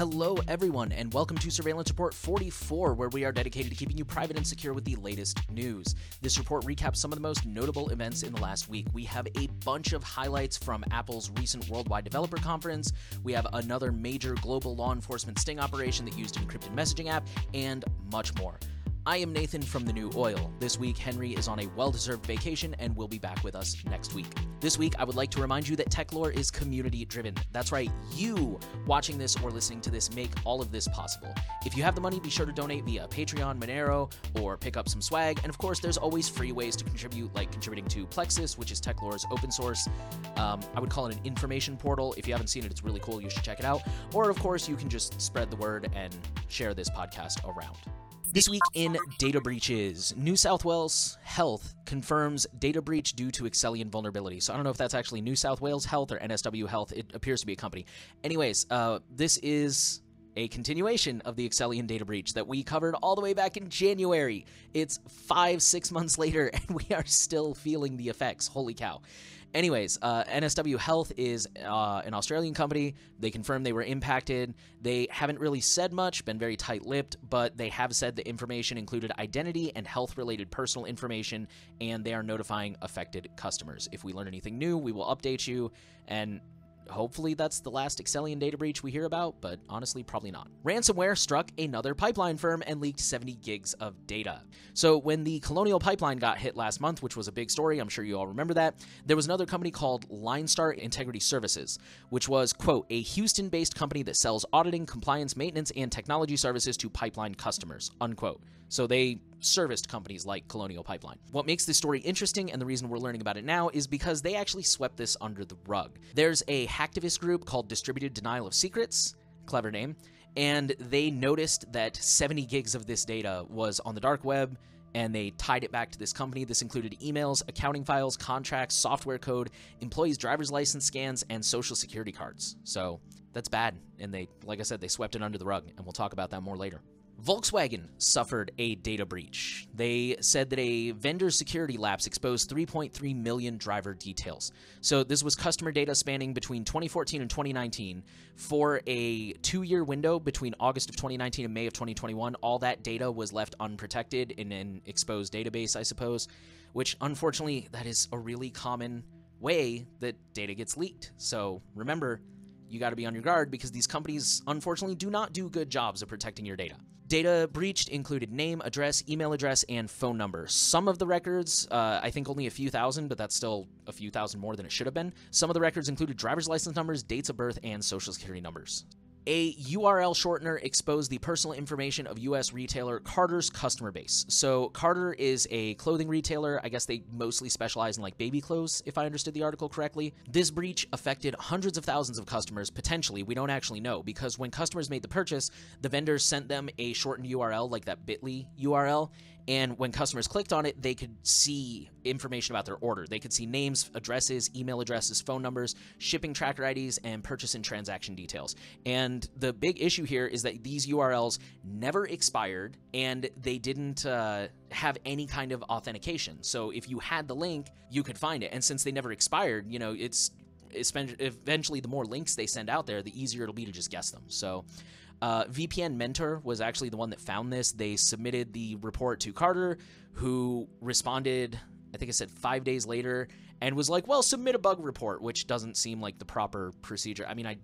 Hello, everyone, and welcome to Surveillance Report 44, where we are dedicated to keeping you private and secure with the latest news. This report recaps some of the most notable events in the last week. We have a bunch of highlights from Apple's recent Worldwide Developer Conference, we have another major global law enforcement sting operation that used an encrypted messaging app, and much more. I am Nathan from The New Oil. This week, Henry is on a well deserved vacation and will be back with us next week. This week, I would like to remind you that TechLore is community driven. That's right, you watching this or listening to this make all of this possible. If you have the money, be sure to donate via Patreon, Monero, or pick up some swag. And of course, there's always free ways to contribute, like contributing to Plexus, which is TechLore's open source. Um, I would call it an information portal. If you haven't seen it, it's really cool. You should check it out. Or, of course, you can just spread the word and share this podcast around. This week in data breaches, New South Wales Health confirms data breach due to Accellion vulnerability. So I don't know if that's actually New South Wales Health or NSW Health. It appears to be a company. Anyways, uh, this is a continuation of the Accellion data breach that we covered all the way back in January. It's five, six months later, and we are still feeling the effects. Holy cow. Anyways, uh, NSW Health is uh, an Australian company. They confirmed they were impacted. They haven't really said much, been very tight lipped, but they have said the information included identity and health related personal information, and they are notifying affected customers. If we learn anything new, we will update you. And Hopefully, that's the last Accellion data breach we hear about, but honestly, probably not. Ransomware struck another pipeline firm and leaked 70 gigs of data. So, when the Colonial Pipeline got hit last month, which was a big story, I'm sure you all remember that, there was another company called Linestar Integrity Services, which was, quote, a Houston based company that sells auditing, compliance, maintenance, and technology services to pipeline customers, unquote. So, they serviced companies like Colonial Pipeline. What makes this story interesting and the reason we're learning about it now is because they actually swept this under the rug. There's a hacktivist group called Distributed Denial of Secrets, clever name, and they noticed that 70 gigs of this data was on the dark web and they tied it back to this company. This included emails, accounting files, contracts, software code, employees' driver's license scans, and social security cards. So that's bad. And they, like I said, they swept it under the rug, and we'll talk about that more later. Volkswagen suffered a data breach. They said that a vendor security lapse exposed 3.3 million driver details. So, this was customer data spanning between 2014 and 2019 for a two year window between August of 2019 and May of 2021. All that data was left unprotected in an exposed database, I suppose, which unfortunately, that is a really common way that data gets leaked. So, remember, you got to be on your guard because these companies unfortunately do not do good jobs of protecting your data. Data breached included name, address, email address, and phone number. Some of the records, uh, I think only a few thousand, but that's still a few thousand more than it should have been. Some of the records included driver's license numbers, dates of birth, and social security numbers. A URL shortener exposed the personal information of US retailer Carter's customer base. So, Carter is a clothing retailer. I guess they mostly specialize in like baby clothes, if I understood the article correctly. This breach affected hundreds of thousands of customers, potentially. We don't actually know because when customers made the purchase, the vendors sent them a shortened URL, like that bit.ly URL, and when customers clicked on it, they could see information about their order. They could see names, addresses, email addresses, phone numbers, shipping tracker IDs, and purchase and transaction details. And the big issue here is that these URLs never expired and they didn't uh, have any kind of authentication. So if you had the link, you could find it. And since they never expired, you know, it's eventually the more links they send out there, the easier it'll be to just guess them. So uh, VPN Mentor was actually the one that found this. They submitted the report to Carter, who responded, I think I said five days later, and was like, well, submit a bug report, which doesn't seem like the proper procedure. I mean, I,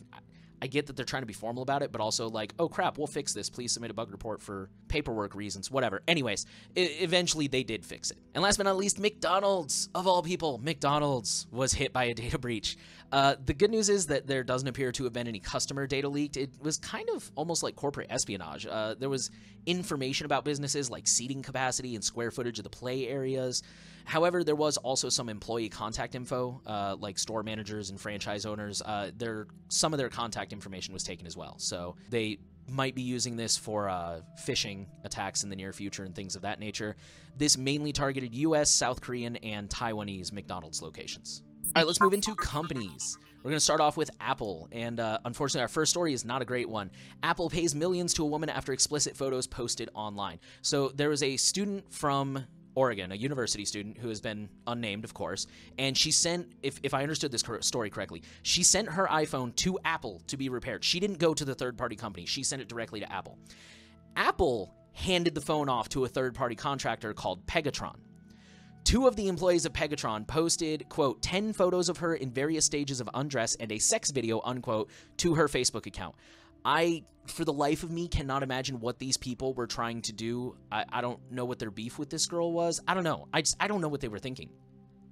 I get that they're trying to be formal about it, but also like, oh crap, we'll fix this. Please submit a bug report for paperwork reasons, whatever. Anyways, eventually they did fix it. And last but not least, McDonald's, of all people, McDonald's was hit by a data breach. Uh, the good news is that there doesn't appear to have been any customer data leaked. It was kind of almost like corporate espionage. Uh, there was information about businesses like seating capacity and square footage of the play areas. However, there was also some employee contact info, uh, like store managers and franchise owners. Uh, their some of their contact information was taken as well. So they might be using this for uh, phishing attacks in the near future and things of that nature. This mainly targeted U.S., South Korean, and Taiwanese McDonald's locations. All right, let's move into companies. We're going to start off with Apple, and uh, unfortunately, our first story is not a great one. Apple pays millions to a woman after explicit photos posted online. So there was a student from Oregon, a university student who has been unnamed, of course, and she sent, if, if I understood this story correctly, she sent her iPhone to Apple to be repaired. She didn't go to the third party company, she sent it directly to Apple. Apple handed the phone off to a third party contractor called Pegatron. Two of the employees of Pegatron posted, quote, 10 photos of her in various stages of undress and a sex video, unquote, to her Facebook account. I, for the life of me, cannot imagine what these people were trying to do. I, I don't know what their beef with this girl was. I don't know. I just, I don't know what they were thinking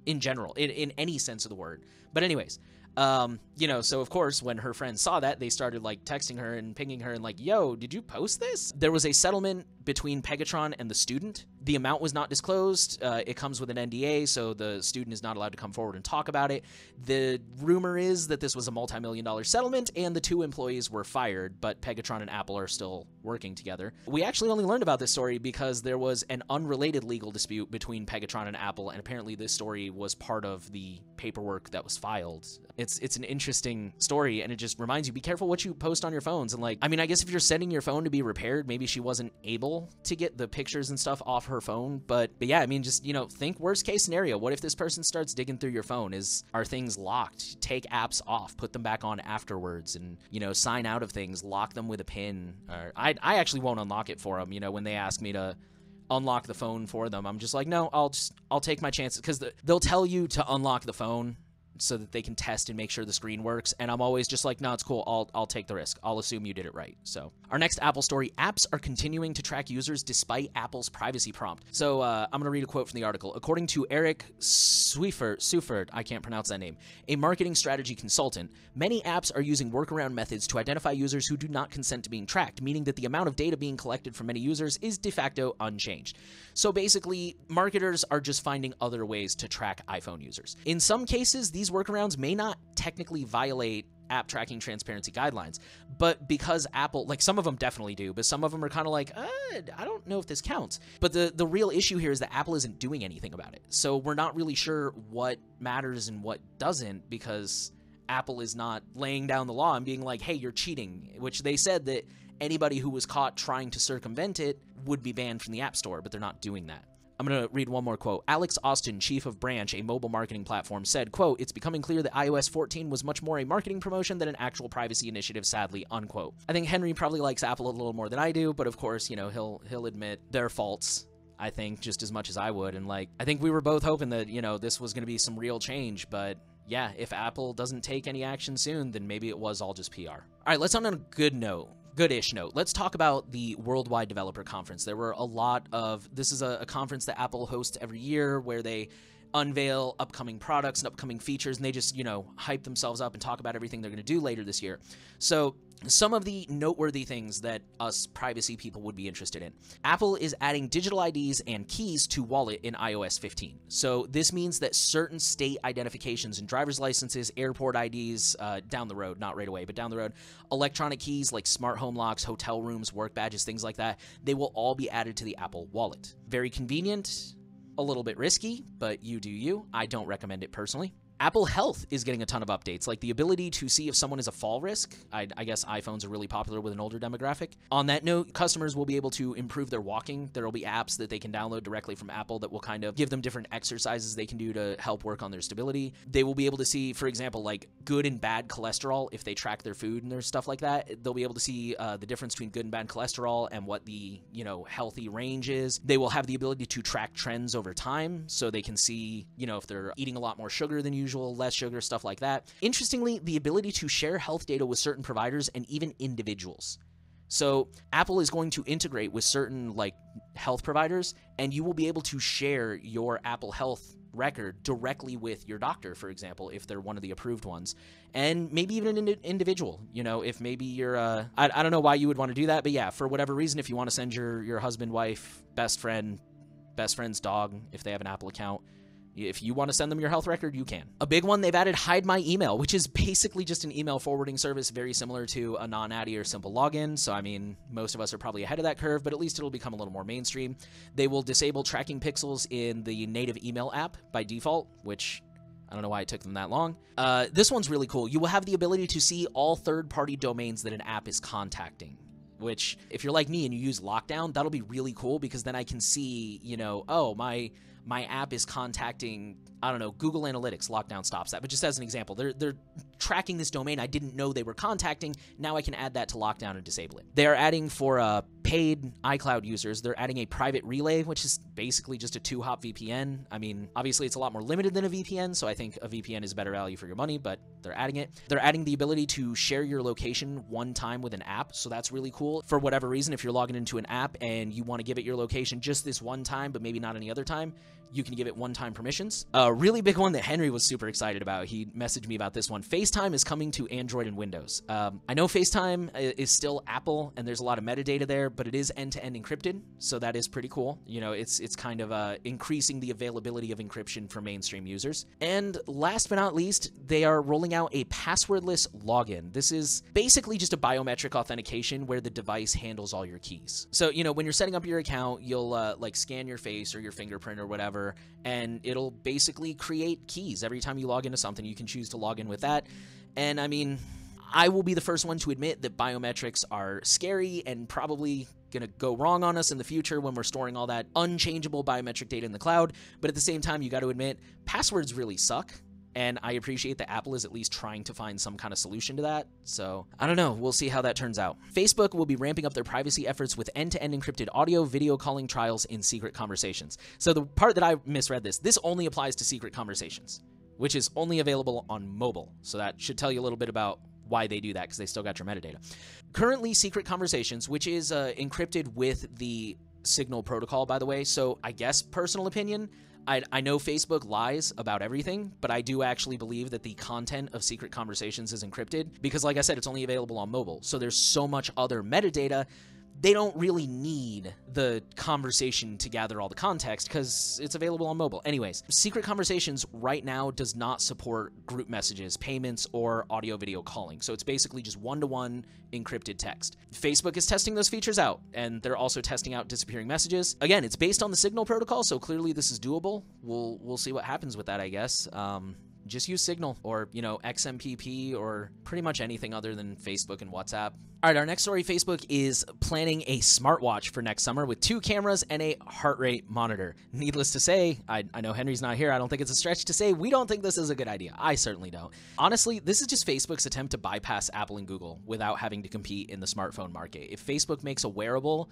in general, in, in any sense of the word. But, anyways, um, you know, so of course, when her friends saw that, they started like texting her and pinging her and like, yo, did you post this? There was a settlement between Pegatron and the student. The amount was not disclosed. Uh, it comes with an NDA, so the student is not allowed to come forward and talk about it. The rumor is that this was a multi million dollar settlement and the two employees were fired, but Pegatron and Apple are still working together. We actually only learned about this story because there was an unrelated legal dispute between Pegatron and Apple, and apparently this story was part of the paperwork that was filed. It's it's an interesting story, and it just reminds you be careful what you post on your phones. And like, I mean, I guess if you're sending your phone to be repaired, maybe she wasn't able to get the pictures and stuff off her phone. But but yeah, I mean, just you know, think worst case scenario. What if this person starts digging through your phone? Is are things locked? Take apps off, put them back on afterwards, and you know, sign out of things, lock them with a pin. Or I I actually won't unlock it for them. You know, when they ask me to unlock the phone for them. I'm just like, no, I'll just I'll take my chances because the, they'll tell you to unlock the phone so that they can test and make sure the screen works. And I'm always just like, no, it's cool. I'll I'll take the risk. I'll assume you did it right. So our next Apple story: apps are continuing to track users despite Apple's privacy prompt. So uh, I'm gonna read a quote from the article. According to Eric Seufert, Seufert, I can't pronounce that name, a marketing strategy consultant, many apps are using workaround methods to identify users who do not consent to being tracked, meaning that the amount of data being collected from many users is de facto unchanged. So basically, marketers are just finding other ways to track iPhone users. In some cases, these workarounds may not technically violate app tracking transparency guidelines. But because Apple, like some of them definitely do, but some of them are kind of like, uh, I don't know if this counts. But the, the real issue here is that Apple isn't doing anything about it. So we're not really sure what matters and what doesn't because Apple is not laying down the law and being like, hey, you're cheating, which they said that anybody who was caught trying to circumvent it would be banned from the App Store, but they're not doing that. I'm going to read one more quote. Alex Austin, chief of Branch, a mobile marketing platform, said, quote, It's becoming clear that iOS 14 was much more a marketing promotion than an actual privacy initiative, sadly, unquote. I think Henry probably likes Apple a little more than I do, but of course, you know, he'll he'll admit their faults. I think just as much as I would. And like, I think we were both hoping that, you know, this was going to be some real change, but yeah, if Apple doesn't take any action soon, then maybe it was all just PR. All right, let's end on a good note goodish note. Let's talk about the Worldwide Developer Conference. There were a lot of this is a, a, conference that Apple hosts every year where they unveil upcoming products and upcoming features and they just, you know, hype themselves up and talk about everything they're going to do later this year. So, some of the noteworthy things that us privacy people would be interested in. Apple is adding digital IDs and keys to Wallet in iOS 15. So this means that certain state identifications and driver's licenses, airport IDs, uh, down the road, not right away, but down the road, electronic keys like smart home locks, hotel rooms, work badges, things like that, they will all be added to the Apple Wallet. Very convenient, a little bit risky, but you do you. I don't recommend it personally. Apple Health is getting a ton of updates, like the ability to see if someone is a fall risk. I, I, guess iPhones are really popular with an older demographic. On that note, customers will be able to improve their walking. There will be apps that they can download directly from Apple that will kind of give them different exercises they can do to help work on their stability. They will be able to see, for example, like good and bad cholesterol if they track their food and their stuff like that. They'll be able to see uh, the difference between good and bad cholesterol and what the you know healthy range is. They will have the ability to track trends over time, so they can see you know if they're eating a lot more sugar than usual usual, less sugar, stuff like that. Interestingly, the ability to share health data with certain providers and even individuals. So, Apple is going to integrate with certain like health providers and you will be able to share your Apple Health record directly with your doctor, for example, if they're one of the approved ones, and maybe even an individual. You know, if maybe you're, uh, I, I don't know why you would want to do that, but yeah, for whatever reason, if you want to send your your husband, wife, best friend, best friend's dog, if they have an Apple account, if you want to send them your health record, you can. A big one, they've added Hide My Email, which is basically just an email forwarding service very similar to AnonAddy or simple login. So, I mean, most of us are probably ahead of that curve, but at least it'll become a little more mainstream. They will disable tracking pixels in the native email app by default, which I don't know why it took them that long. Uh, this one's really cool. You will have the ability to see all third party domains that an app is contacting which if you're like me and you use lockdown, that'll be really cool because then I can see, you know, oh, my my app is contacting I don't know, Google Analytics lockdown stops that. But just as an example, they're they're tracking this domain I didn't know they were contacting. Now I can add that to lockdown and disable it. They are adding for uh, paid iCloud users, they're adding a private relay, which is basically just a two-hop VPN. I mean, obviously it's a lot more limited than a VPN, so I think a VPN is better value for your money, but they're adding it. They're adding the ability to share your location one time with an app, so that's really cool. For whatever reason, if you're logging into an app and you want to give it your location just this one time, but maybe not any other time, you can give it one-time permissions. A really big one that Henry was super excited about. He messaged me about this one. FaceTime is coming to Android and Windows. Um, I know FaceTime is still Apple, and there's a lot of metadata there, but it is end-to-end encrypted, so that is pretty cool. You know, it's it's kind of uh, increasing the availability of encryption for mainstream users. And last but not least, they are rolling out a passwordless login. This is basically just a biometric authentication where the device handles all your keys. So you know, when you're setting up your account, you'll uh, like scan your face or your fingerprint or whatever, and it'll basically create keys every time you log into something. You can choose to log in with that, and I mean I will be the first one to admit that biometrics are scary and probably going to go wrong on us in the future when we're storing all that unchangeable biometric data in the cloud. But at the same time, you got to admit, passwords really suck. And I appreciate that Apple is at least trying to find some kind of solution to that. So I don't know. We'll see how that turns out. Facebook will be ramping up their privacy efforts with end to end encrypted audio, video calling trials in secret conversations. So the part that I misread this, this only applies to secret conversations, which is only available on mobile. So that should tell you a little bit about why they do that because they still got your metadata. Currently, Secret Conversations, which is uh, encrypted with the Signal protocol, by the way. So, I guess personal opinion. I, I know Facebook lies about everything, but I do actually believe that the content of Secret Conversations is encrypted because, like I said, it's only available on mobile. So there's so much other metadata they don't really need the conversation to gather all the context because it's available on mobile. Anyways, Secret Conversations right now does not support group messages, payments, or audio video calling. So it's basically just one to one encrypted text. Facebook is testing those features out, and they're also testing out disappearing messages. Again, it's based on the Signal protocol, so clearly this is doable. We'll we'll see what happens with that, I guess. Um, just use Signal or, you know, XMPP or pretty much anything other than Facebook and WhatsApp. All right, our next story Facebook is planning a smartwatch for next summer with two cameras and a heart rate monitor. Needless to say, I, I know Henry's not here. I don't think it's a stretch to say we don't think this is a good idea. I certainly don't. Honestly, this is just Facebook's attempt to bypass Apple and Google without having to compete in the smartphone market. If Facebook makes a wearable,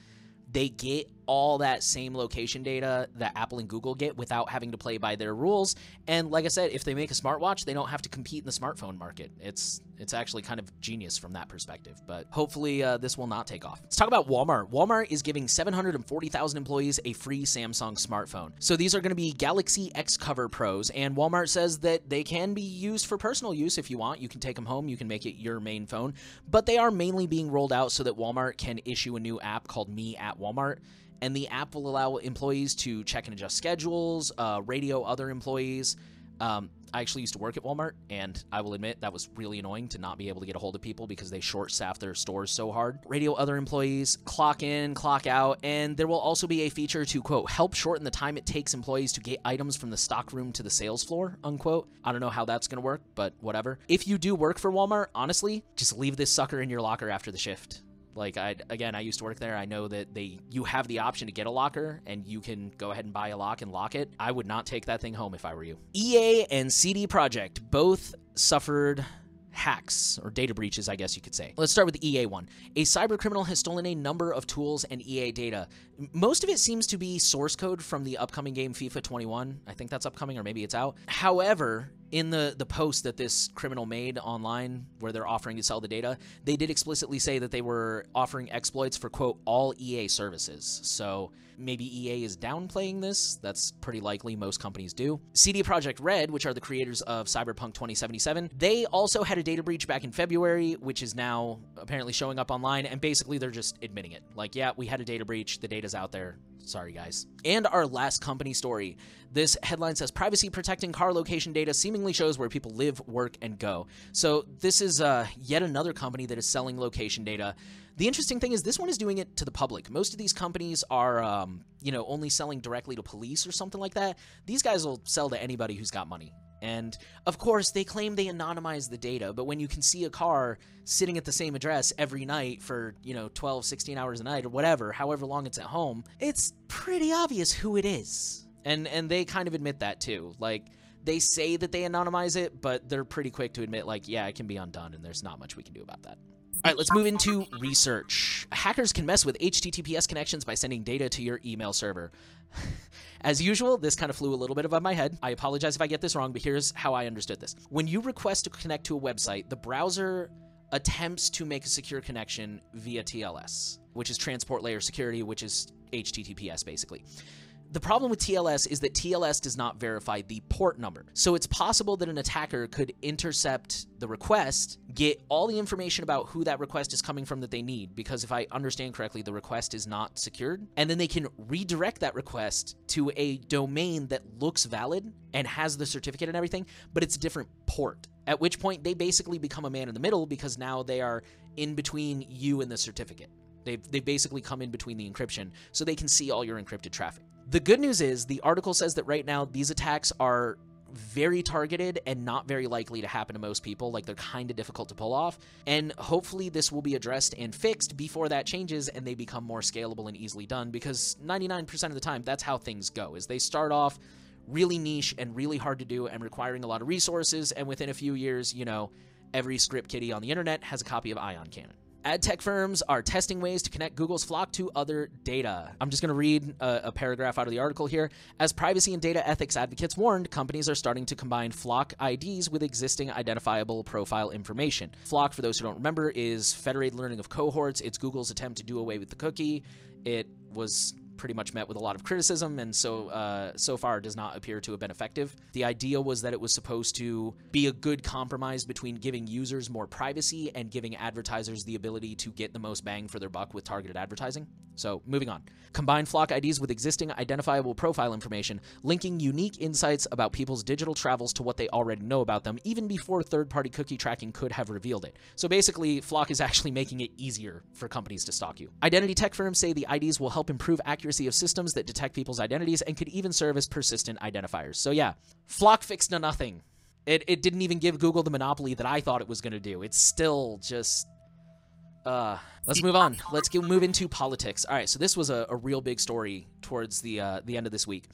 they get all that same location data that Apple and Google get without having to play by their rules. And like I said, if they make a smartwatch, they don't have to compete in the smartphone market. It's it's actually kind of genius from that perspective. But hopefully, uh, this will not take off. Let's talk about Walmart. Walmart is giving 740,000 employees a free Samsung smartphone. So these are going to be Galaxy XCover Pros, and Walmart says that they can be used for personal use if you want. You can take them home, you can make it your main phone, but they are mainly being rolled out so that Walmart can issue a new app called Me at Walmart and the app will allow employees to check and adjust schedules, uh, radio other employees. Um, I actually used to work at Walmart, and I will admit that was really annoying to not be able to get a hold of people because they short staff their stores so hard. Radio other employees, clock in, clock out, and there will also be a feature to, quote, help shorten the time it takes employees to get items from the stock room to the sales floor, unquote. I don't know how that's to work, but whatever. If you do work for Walmart, honestly, just leave this sucker in your locker after the shift. Like I again, I used to work there. I know that they you have the option to get a locker and you can go ahead and buy a lock and lock it. I would not take that thing home if I were you. EA and CD Projekt both suffered hacks or data breaches, I guess you could say. Let's start with the EA one. A cyber criminal has stolen a number of tools and EA data. Most of it seems to be source code from the upcoming game FIFA 21. I think that's upcoming or maybe it's out. However, in the the post that this criminal made online where they're offering to sell the data they did explicitly say that they were offering exploits for quote all ea services. So maybe ea is downplaying this. That's pretty likely most companies do. Cd projekt red which are the creators of cyberpunk 2077 they also had a data breach back in february which is now apparently showing up online and basically they're just admitting it. Like yeah we had a data breach. The data's out there Sorry, guys. And our last company story. This headline says privacy protecting car location data seemingly shows where people live, work, and go. So, this is uh, yet another company that is selling location data. The interesting thing is, this one is doing it to the public. Most of these companies are, um, you know, only selling directly to police or something like that. These guys will sell to anybody who's got money And of course, they claim they anonymize the data, but when you can see a car sitting at the same address every night for, you know, 12, 16 hours a night or whatever, however long it's at home, it's pretty obvious who it is. And and they kind of admit that too. Like they say that they anonymize it, but they're pretty quick to admit like, yeah, it can be undone and there's not much we can do about that. All right, let's move into research. Hackers can mess with HTTPS connections by sending data to your email server. As usual, this kind of flew a little bit above my head. I apologize if I get this wrong, but here's how I understood this. When you request to connect to a website, the browser attempts to make a secure connection via TLS, which is transport layer security, which is HTTPS basically. The problem with TLS is that TLS does not verify the port number. So it's possible that an attacker could intercept the request, get all the information about who that request is coming from that they need, because if I understand correctly, the request is not secured, and then they can redirect that request to a domain that looks valid and has the certificate and everything, but it's a different port. At which point they basically become a man in the middle because now they are in between you and the certificate. They've, they've basically come in between the encryption so they can see all your encrypted traffic. The good news is the article says that right now these attacks are very targeted and not very likely to happen to most people. Like they're kind of difficult to pull off. And hopefully this will be addressed and fixed before that changes and they become more scalable and easily done because 99% of the time that's how things go is they start off really niche and really hard to do and requiring a lot of resources and within a few years, you know, every script kiddie on the internet has a copy of Ion Cannon. Ad tech firms are testing ways to connect Google's FLoC to other data. I'm just going to read a, a, paragraph out of the article here. As privacy and data ethics advocates warned, companies are starting to combine FLoC IDs with existing identifiable profile information. FLoC, for those who don't remember, is federated learning of cohorts. It's Google's attempt to do away with the cookie. It was pretty much met with a lot of criticism, and so uh, so far does not appear to have been effective. The idea was that it was supposed to be a good compromise between giving users more privacy and giving advertisers the ability to get the most bang for their buck with targeted advertising. So, moving on. Combine FLoC IDs with existing identifiable profile information, linking unique insights about people's digital travels to what they already know about them, even before third party cookie tracking could have revealed it. So, basically, FLoC is actually making it easier for companies to stalk you. Identity tech firms say the IDs will help improve accuracy of systems that detect people's identities and could even serve as persistent identifiers. So, yeah, FLoC fixed to nothing. It, it didn't even give Google the monopoly that I thought it was going to do. It's still just uh, let's move on. Let's get, move into politics. All right, so this was a, a real big story towards the uh, the end of this week.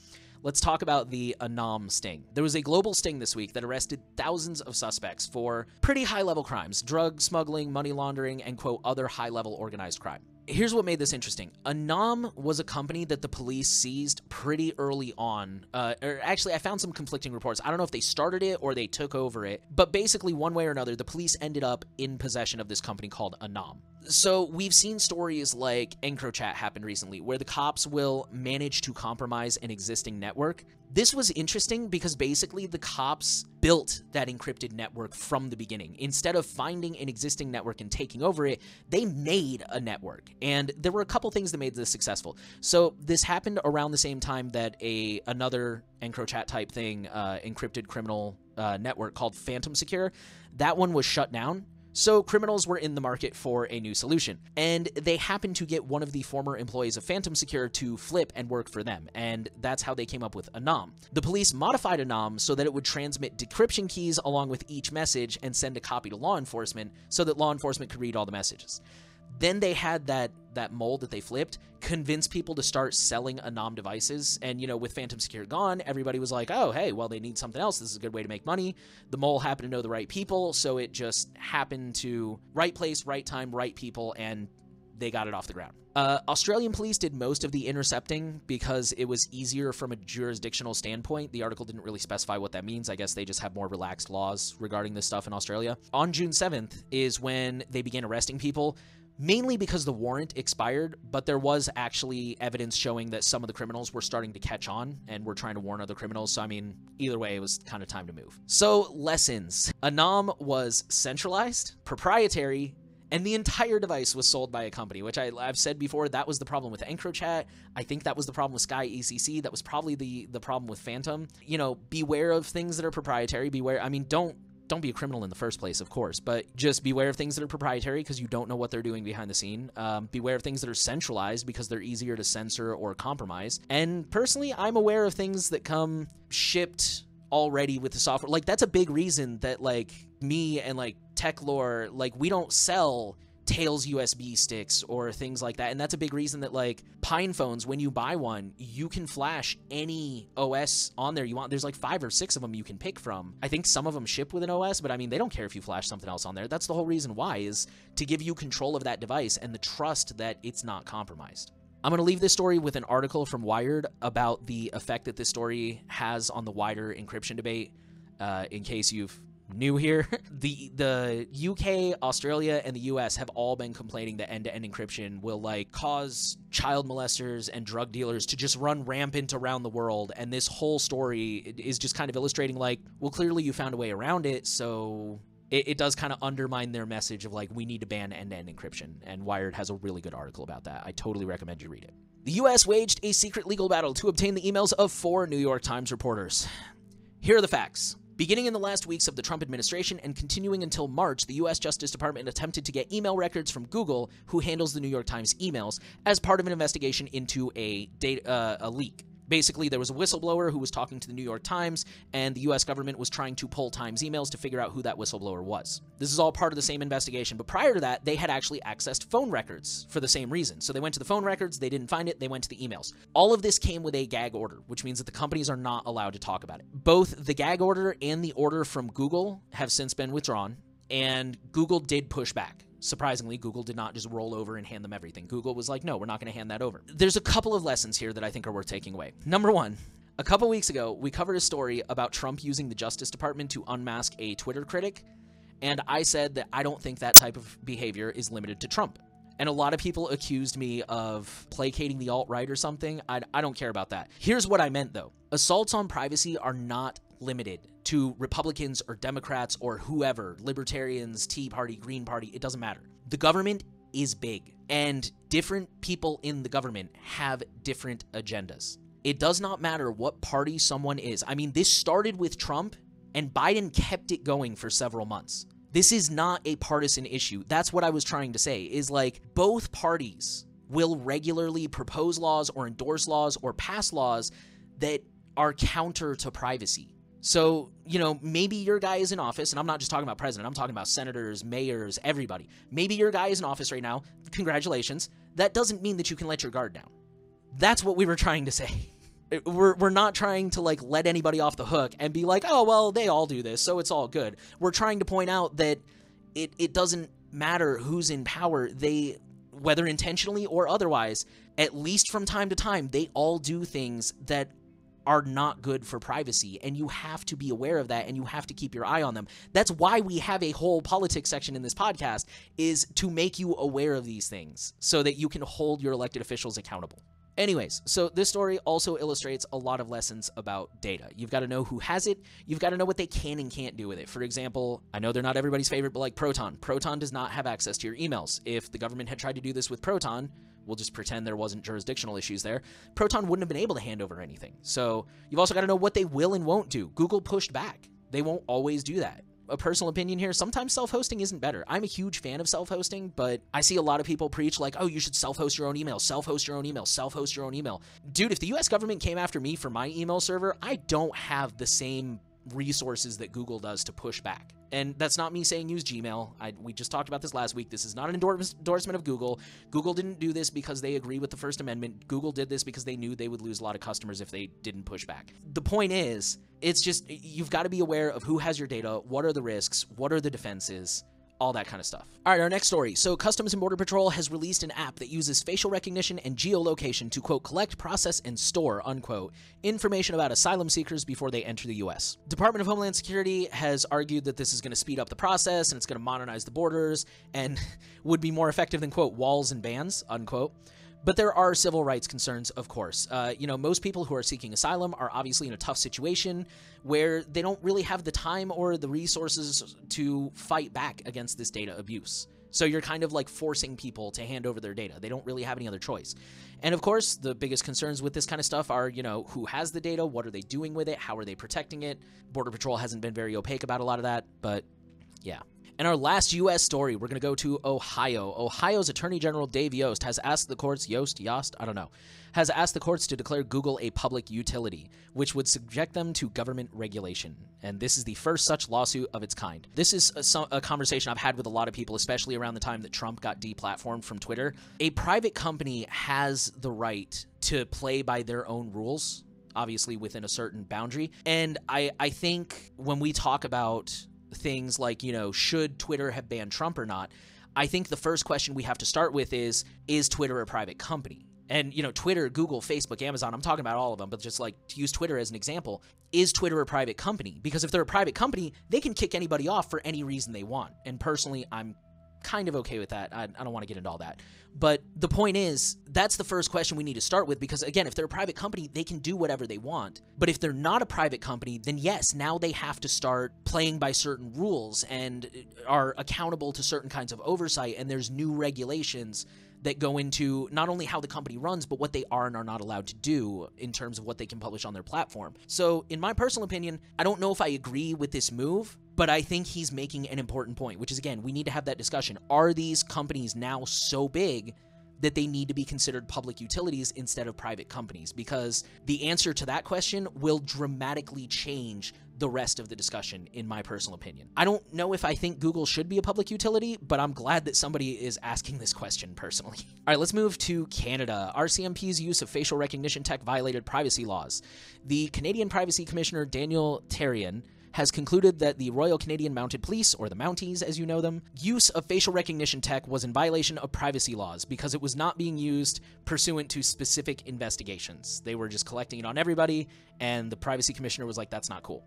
Let's talk about the Anom sting. There was a global sting this week that arrested thousands of suspects for pretty high level crimes drug smuggling, money laundering, and quote, other high level organized crime here's what made this interesting. Anom was a company that the police seized pretty early on. Uh, or actually, I found some conflicting reports. I don't know if they started it or they took over it, but basically, one way or another, the police ended up in possession of this company called Anom. So we've seen stories like EncroChat happened recently, where the cops will manage to compromise an existing network. This was interesting because basically the cops built that encrypted network from the beginning. Instead of finding an existing network and taking over it, they made a network. And there were a couple things that made this successful. So this happened around the same time that a another EncroChat type thing, uh, encrypted criminal uh, network called Phantom Secure, that one was shut down so criminals were in the market for a new solution, and they happened to get one of the former employees of Phantom Secure to flip and work for them, and that's how they came up with Anom. The police modified Anom so that it would transmit decryption keys along with each message and send a copy to law enforcement so that law enforcement could read all the messages. Then they had that that mold that they flipped convince people to start selling Anom devices. And you know, with Phantom Secure gone, everybody was like, "Oh, hey, well, they need something else. This is a good way to make money." The mole happened to know the right people, so it just happened to right place, right time, right people, and they got it off the ground. Uh, Australian police did most of the intercepting because it was easier from a jurisdictional standpoint. The article didn't really specify what that means. I guess they just have more relaxed laws regarding this stuff in Australia. On June 7th is when they began arresting people mainly because the warrant expired, but there was actually evidence showing that some of the criminals were starting to catch on and were trying to warn other criminals. So, I mean, either way, it was kind of time to move. So, lessons Anom was centralized, proprietary, and the entire device was sold by a company, which I, have said before. That was the problem with EncroChat. I think that was the problem with Sky ECC. That was probably the the problem with Phantom. You know, beware of things that are proprietary. Beware. I mean, don't don't be a criminal in the first place, of course, but just beware of things that are proprietary because you don't know what they're doing behind the scene. Um, beware of things that are centralized because they're easier to censor or compromise. And personally, I'm aware of things that come shipped already with the software. Like that's a big reason that like me and like Techlore, like we don't sell Tails USB sticks or things like that. And that's a big reason that like Pine phones, when you buy one, you can flash any OS on there you want. There's like five or six of them you can pick from. I think some of them ship with an OS, but I mean they don't care if you flash something else on there. That's the whole reason why is to give you control of that device and the trust that it's not compromised. I'm going to leave this story with an article from Wired about the effect that this story has on the wider encryption debate. Uh, in case you've new here. the the UK, Australia, and the US have all been complaining that end-to-end encryption will like cause child molesters and drug dealers to just run rampant around the world. And this whole story is just kind of illustrating like, well, clearly you found a way around it, so it, it does kind of undermine their message of like we need to ban end-to-end encryption. And Wired has a really good article about that. I totally recommend you read it. The US waged a secret legal battle to obtain the emails of four New York Times reporters. Here are the facts. Beginning in the last weeks of the Trump administration and continuing until March, the U.S. Justice Department attempted to get email records from Google, who handles the New York Times emails, as part of an investigation into a data uh, a leak basically there was a whistleblower who was talking to the New York Times, and the U.S. government was trying to pull Times emails to figure out who that whistleblower was. This is all part of the same investigation, but prior to that, they had actually accessed phone records for the same reason. So they went to the phone records, they didn't find it, they went to the emails. All of this came with a gag order, which means that the companies are not allowed to talk about it. Both the gag order and the order from Google have since been withdrawn, and Google did push back. Surprisingly, Google did not just roll over and hand them everything. Google was like, no, we're not going to hand that over. There's a couple of lessons here that I think are worth taking away. Number one, a couple weeks ago, we covered a story about Trump using the Justice Department to unmask a Twitter critic, and I said that I don't think that type of behavior is limited to Trump. And a lot of people accused me of placating the alt right or something. I, I don't care about that. Here's what I meant though assaults on privacy are not limited to Republicans or Democrats or whoever, libertarians, Tea Party, Green Party, it doesn't matter. The government is big, and different people in the government have different agendas. It does not matter what party someone is. I mean, this started with Trump, and Biden kept it going for several months. This is not a partisan issue. That's what I was trying to say, is like both parties will regularly propose laws or endorse laws or pass laws that are counter to privacy. So, you know, maybe your guy is in office, and I'm not just talking about president, I'm talking about senators, mayors, everybody. Maybe your guy is in office right now. Congratulations. That doesn't mean that you can let your guard down. That's what we were trying to say. We're, we're not trying to like let anybody off the hook and be like, oh, well, they all do this, so it's all good. We're trying to point out that it, it doesn't matter who's in power. They, whether intentionally or otherwise, at least from time to time, they all do things that are not good for privacy and you have to be aware of that and you have to keep your eye on them that's why we have a whole politics section in this podcast is to make you aware of these things so that you can hold your elected officials accountable Anyways, so this story also illustrates a lot of lessons about data. You've got to know who has it. You've got to know what they can and can't do with it. For example, I know they're not everybody's favorite, but like Proton. Proton does not have access to your emails. If the government had tried to do this with Proton, we'll just pretend there wasn't jurisdictional issues there, Proton wouldn't have been able to hand over anything. So you've also got to know what they will and won't do. Google pushed back. They won't always do that. A personal opinion here, sometimes self hosting isn't better. I'm a huge fan of self hosting, but I see a lot of people preach, like, oh, you should self host your own email, self host your own email, self host your own email. Dude, if the US government came after me for my email server, I don't have the same resources that Google does to push back. And that's not me saying use Gmail. I, we just talked about this last week. This is not an endorsement of Google. Google didn't do this because they agree with the First Amendment. Google did this because they knew they would lose a lot of customers if they didn't push back. The point is, it's just you've got to be aware of who has your data, what are the risks, what are the defenses, all that kind of stuff. All right, our next story. So, Customs and Border Patrol has released an app that uses facial recognition and geolocation to quote collect, process, and store unquote information about asylum seekers before they enter the U.S. Department of Homeland Security has argued that this is going to speed up the process and it's going to modernize the borders and would be more effective than quote walls and bans unquote. But there are civil rights concerns, of course. Uh, you know, most people who are seeking asylum are obviously in a tough situation where they don't really have the time or the resources to fight back against this data abuse. So you're kind of like forcing people to hand over their data. They don't really have any other choice. And of course, the biggest concerns with this kind of stuff are, you know, who has the data? What are they doing with it? How are they protecting it? Border Patrol hasn't been very opaque about a lot of that, but yeah. And our last U.S. story, we're going to go to Ohio. Ohio's Attorney General Dave Yost has asked the courts, Yost, Yost, I don't know, has asked the courts to declare Google a public utility, which would subject them to government regulation. And this is the first such lawsuit of its kind. This is a, a, conversation I've had with a lot of people, especially around the time that Trump got deplatformed from Twitter. A private company has the right to play by their own rules obviously within a certain boundary. And I, I think when we talk about things like, you know, should Twitter have banned Trump or not, I think the first question we have to start with is is Twitter a private company? and you know twitter google facebook amazon i'm talking about all of them but just like to use twitter as an example is twitter a private company? Because if they're a private company they can kick anybody off for any reason they want. And personally i'm kind of okay with that. I, I don't want to get into all that. But the point is that's the first question we need to start with because again if they're a private company they can do whatever they want. But if they're not a private company then yes now they have to start playing by certain rules and uh, are accountable to certain kinds of oversight and there's new regulations that go into not only how the company runs, but what they are and are not allowed to do in terms of what they can publish on their platform. So, in my personal opinion, I don't know if I agree with this move, but I think he's making an important point, which is again, we need to have that discussion. Are these companies now so big that they need to be considered public utilities instead of private companies? Because the answer to that question will dramatically change the rest of the discussion, in my personal opinion. I don't know if I think Google should be a public utility, but I'm glad that somebody is asking this question personally. All right, let's move to Canada. RCMP's use of facial recognition tech violated privacy laws. The Canadian Privacy Commissioner Daniel Therrien has concluded that the Royal Canadian Mounted Police, or the Mounties as you know them, use of facial recognition tech was in violation of privacy laws because it was not being used pursuant to specific investigations. They were just collecting it on everybody, and the Privacy Commissioner was like, that's not cool.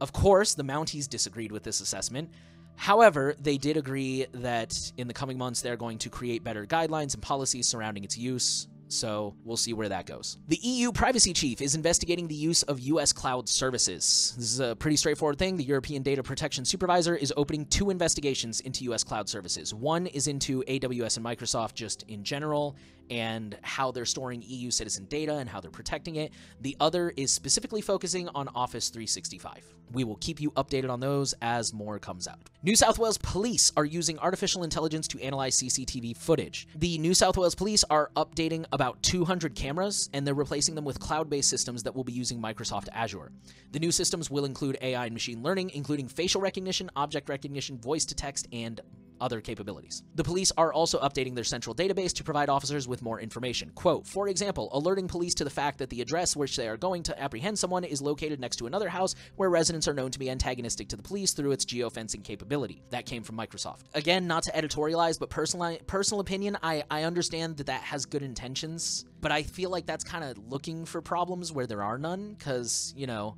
Of course, the Mounties disagreed with this assessment. However, they did agree that in the coming months they're going to create better guidelines and policies surrounding its use. So we'll see where that goes. The EU privacy chief is investigating the use of US cloud services. This is a pretty straightforward thing. The European Data Protection Supervisor is opening two investigations into US cloud services. One is into AWS and Microsoft just in general, and how they're storing EU citizen data and how they're protecting it. The other is specifically focusing on Office 365. We will keep you updated on those as more comes out. New South Wales police are using artificial intelligence to analyze CCTV footage. The New South Wales police are updating about 200 cameras and they're replacing them with cloud based systems that will be using Microsoft Azure. The new systems will include AI and machine learning, including facial recognition, object recognition, voice to text, and other capabilities. The police are also updating their central database to provide officers with more information. Quote, for example, alerting police to the fact that the address which they are going to apprehend someone is located next to another house where residents are known to be antagonistic to the police through its geofencing capability. That came from Microsoft. Again, not to editorialize, but personal personal opinion, I, I understand that that has good intentions but I feel like that's kind of looking for problems where there are none because, you know,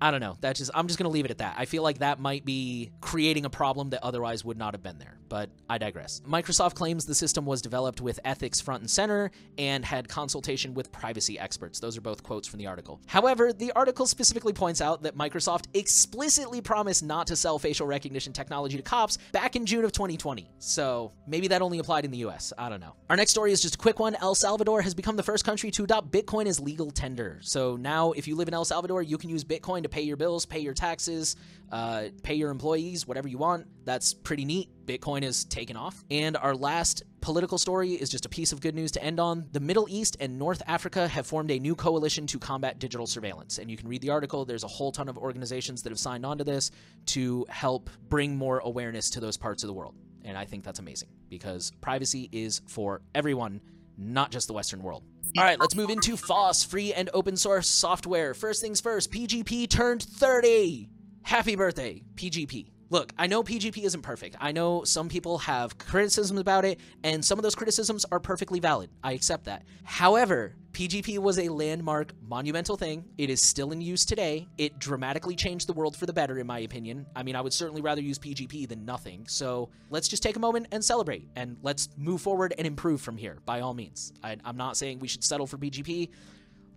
I don't know. That's just, I'm just going to leave it at that. I feel like that might be creating a problem that otherwise would not have been there, but I digress. Microsoft claims the system was developed with ethics front and center and had consultation with privacy experts. Those are both quotes from the article. However, the article specifically points out that Microsoft explicitly promised not to sell facial recognition technology to cops back in June of 2020. So maybe that only applied in the US. I don't know. Our next story is just a quick one. El Salvador has become the the first country to adopt Bitcoin as legal tender. So now, if you live in El Salvador, you can use Bitcoin to pay your bills, pay your taxes, uh, pay your employees, whatever you want. That's pretty neat. Bitcoin is taken off. And our last political story is just a piece of good news to end on. The Middle East and North Africa have formed a new coalition to combat digital surveillance. And you can read the article. There's a whole ton of organizations that have signed on to this to help bring more awareness to those parts of the world. And I think that's amazing because privacy is for everyone, not just the Western world. All right, let's move into FOSS, free and open source software. First things first, PGP turned 30. Happy birthday, PGP. Look, I know PGP isn't perfect. I know some people have criticisms about it, and some of those criticisms are perfectly valid. I accept that. However, PGP was a landmark, monumental thing. It is still in use today. It dramatically changed the world for the better, in my opinion. I mean, I would certainly rather use PGP than nothing. So let's just take a moment and celebrate, and let's move forward and improve from here, by all means. I, am not saying we should settle for PGP.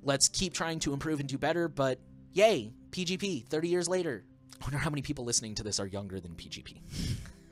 Let's keep trying to improve and do better, but yay, PGP, 30 years later. I wonder how many people listening to this are younger than PGP.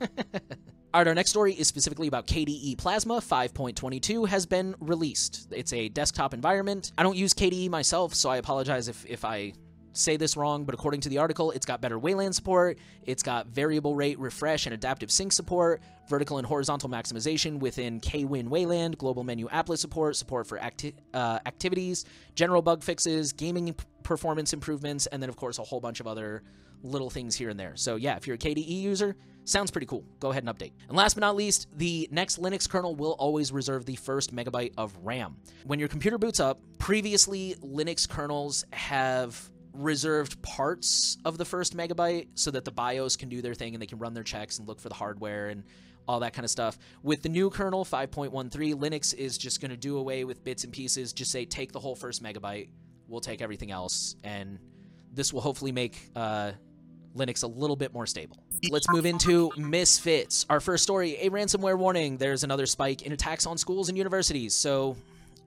All right, our next story is specifically about KDE Plasma 5.22 has been released. It's a desktop environment. I don't use KDE myself, so I apologize if, if I say this wrong, but according to the article, it's got better Wayland support, it's got variable rate refresh and adaptive sync support, vertical and horizontal maximization within KWin Wayland, global menu applet support, support for acti- uh, activities, general bug fixes, gaming performance improvements, and then, of course, a whole bunch of other little things here and there. So, yeah, if you're a KDE user, sounds pretty cool. Go ahead and update. And last but not least, the next Linux kernel will always reserve the first megabyte of RAM. When your computer boots up, previously Linux kernels have reserved parts of the first megabyte so that the BIOS can do their thing and they can run their checks and look for the hardware and all that kind of stuff. With the new kernel 5.13, Linux is just going to do away with bits and pieces, just say take the whole first megabyte, we'll take everything else, and this will hopefully make uh, Linux a little bit more stable. Let's move into misfits. Our first story a ransomware warning. There's another spike in attacks on schools and universities. So,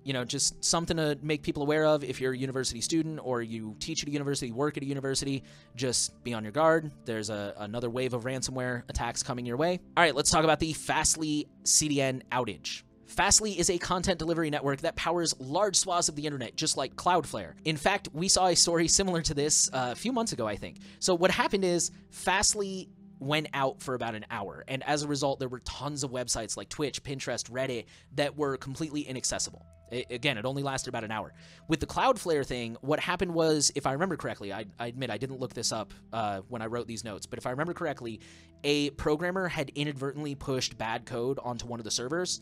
you know, just something to make people aware of if you're a university student or you teach at a university, work at a university, just be on your guard. There's a, another wave of ransomware attacks coming your way. All right, let's talk about the Fastly CDN outage. Fastly is a content delivery network that powers large swaths of the internet, just like Cloudflare. In fact, we saw a story similar to this uh, a few months ago, I think. So, what happened is Fastly went out for about an hour, and as a result, there were tons of websites like Twitch, Pinterest, Reddit that were completely inaccessible. Again, it only lasted about an hour. With the Cloudflare thing, what happened was, if I remember correctly, I, I admit I didn't look this up uh, when I wrote these notes, but if I remember correctly, a programmer had inadvertently pushed bad code onto one of the servers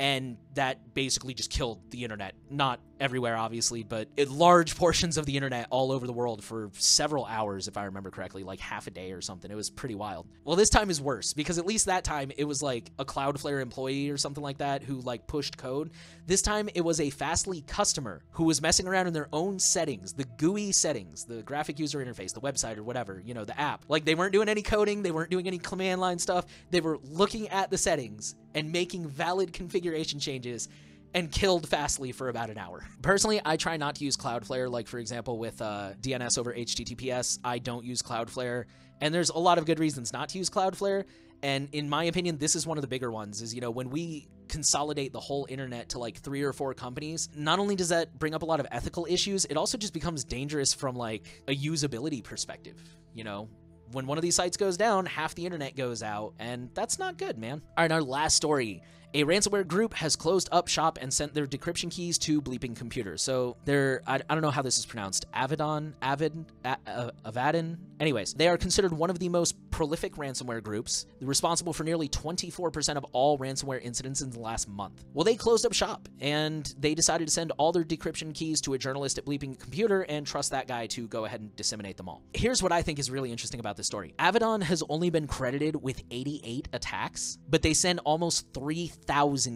and that basically just killed the internet. Not everywhere, obviously, but large portions of the internet all over the world for several hours, if I remember correctly, like half a day or something. It was pretty wild. Well, this time is worse because at least that time it was like a Cloudflare employee or something like that who like pushed code. This time it was a Fastly customer who was messing around in their own settings, the GUI settings, the graphic user interface, the website or whatever, you know, the app. Like they weren't doing any coding, they weren't doing any command line stuff. They were looking at the settings and making valid configuration changes and killed Fastly for about an hour. Personally, I try not to use Cloudflare. Like, for example, with uh, DNS over HTTPS, I don't use Cloudflare. And there's a lot of good reasons not to use Cloudflare. And in my opinion, this is one of the bigger ones is, you know, when we consolidate the whole internet to like three or four companies, not only does that bring up a lot of ethical issues, it also just becomes dangerous from like a usability perspective. You know, when one of these sites goes down, half the internet goes out, and that's not good, man. All right, our last story. A ransomware group has closed up shop and sent their decryption keys to bleeping computers. So they're, I, I don't know how this is pronounced, Avidon, Avid, A- Avadin. Anyways, they are considered one of the most prolific ransomware groups, responsible for nearly 24% of all ransomware incidents in the last month. Well, they closed up shop and they decided to send all their decryption keys to a journalist at Bleeping Computer and trust that guy to go ahead and disseminate them all. Here's what I think is really interesting about this story Avidon has only been credited with 88 attacks, but they send almost 3,000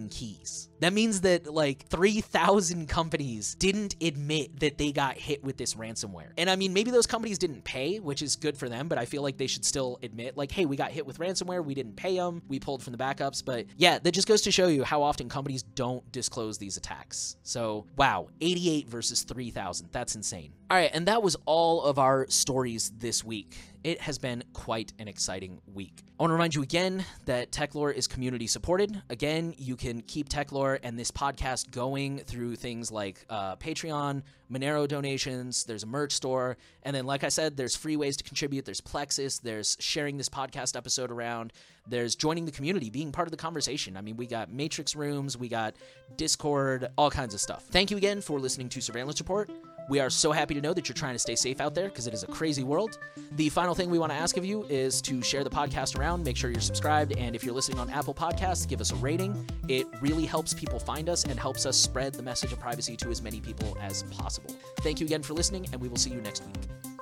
keys. That means that like 3,000 companies didn't admit that they got hit with this ransomware. And I mean, maybe those companies didn't pay, which is good for them, but I feel like they should still admit, like, hey, we got hit with ransomware, we didn't pay them, we pulled from the backups. But yeah, that just goes to show you how often companies don't disclose these attacks. So wow, 88 versus 3,000. That's insane. All right, and that was all of our stories this week. It has been quite an exciting week. I want to remind you again that Techlore is community supported. Again, you can keep And this podcast going through things like uh, Patreon, Monero donations, there's a merch store, and then, like I said, there's free ways to contribute. There's Plexus, there's sharing this podcast episode around, there's joining the community, being part of the conversation. I mean, we got Matrix rooms, we got Discord, all kinds of stuff. Thank you again for listening to Surveillance Report. We are so happy to know that you're trying to stay safe out there because it is a crazy world. The final thing we want to ask of you is to share the podcast around, make sure you're subscribed, and if you're listening on Apple Podcasts, give us a rating. It really helps people find us and helps us spread the message of privacy to as many people as possible. Thank you again for listening, and we will see you next week.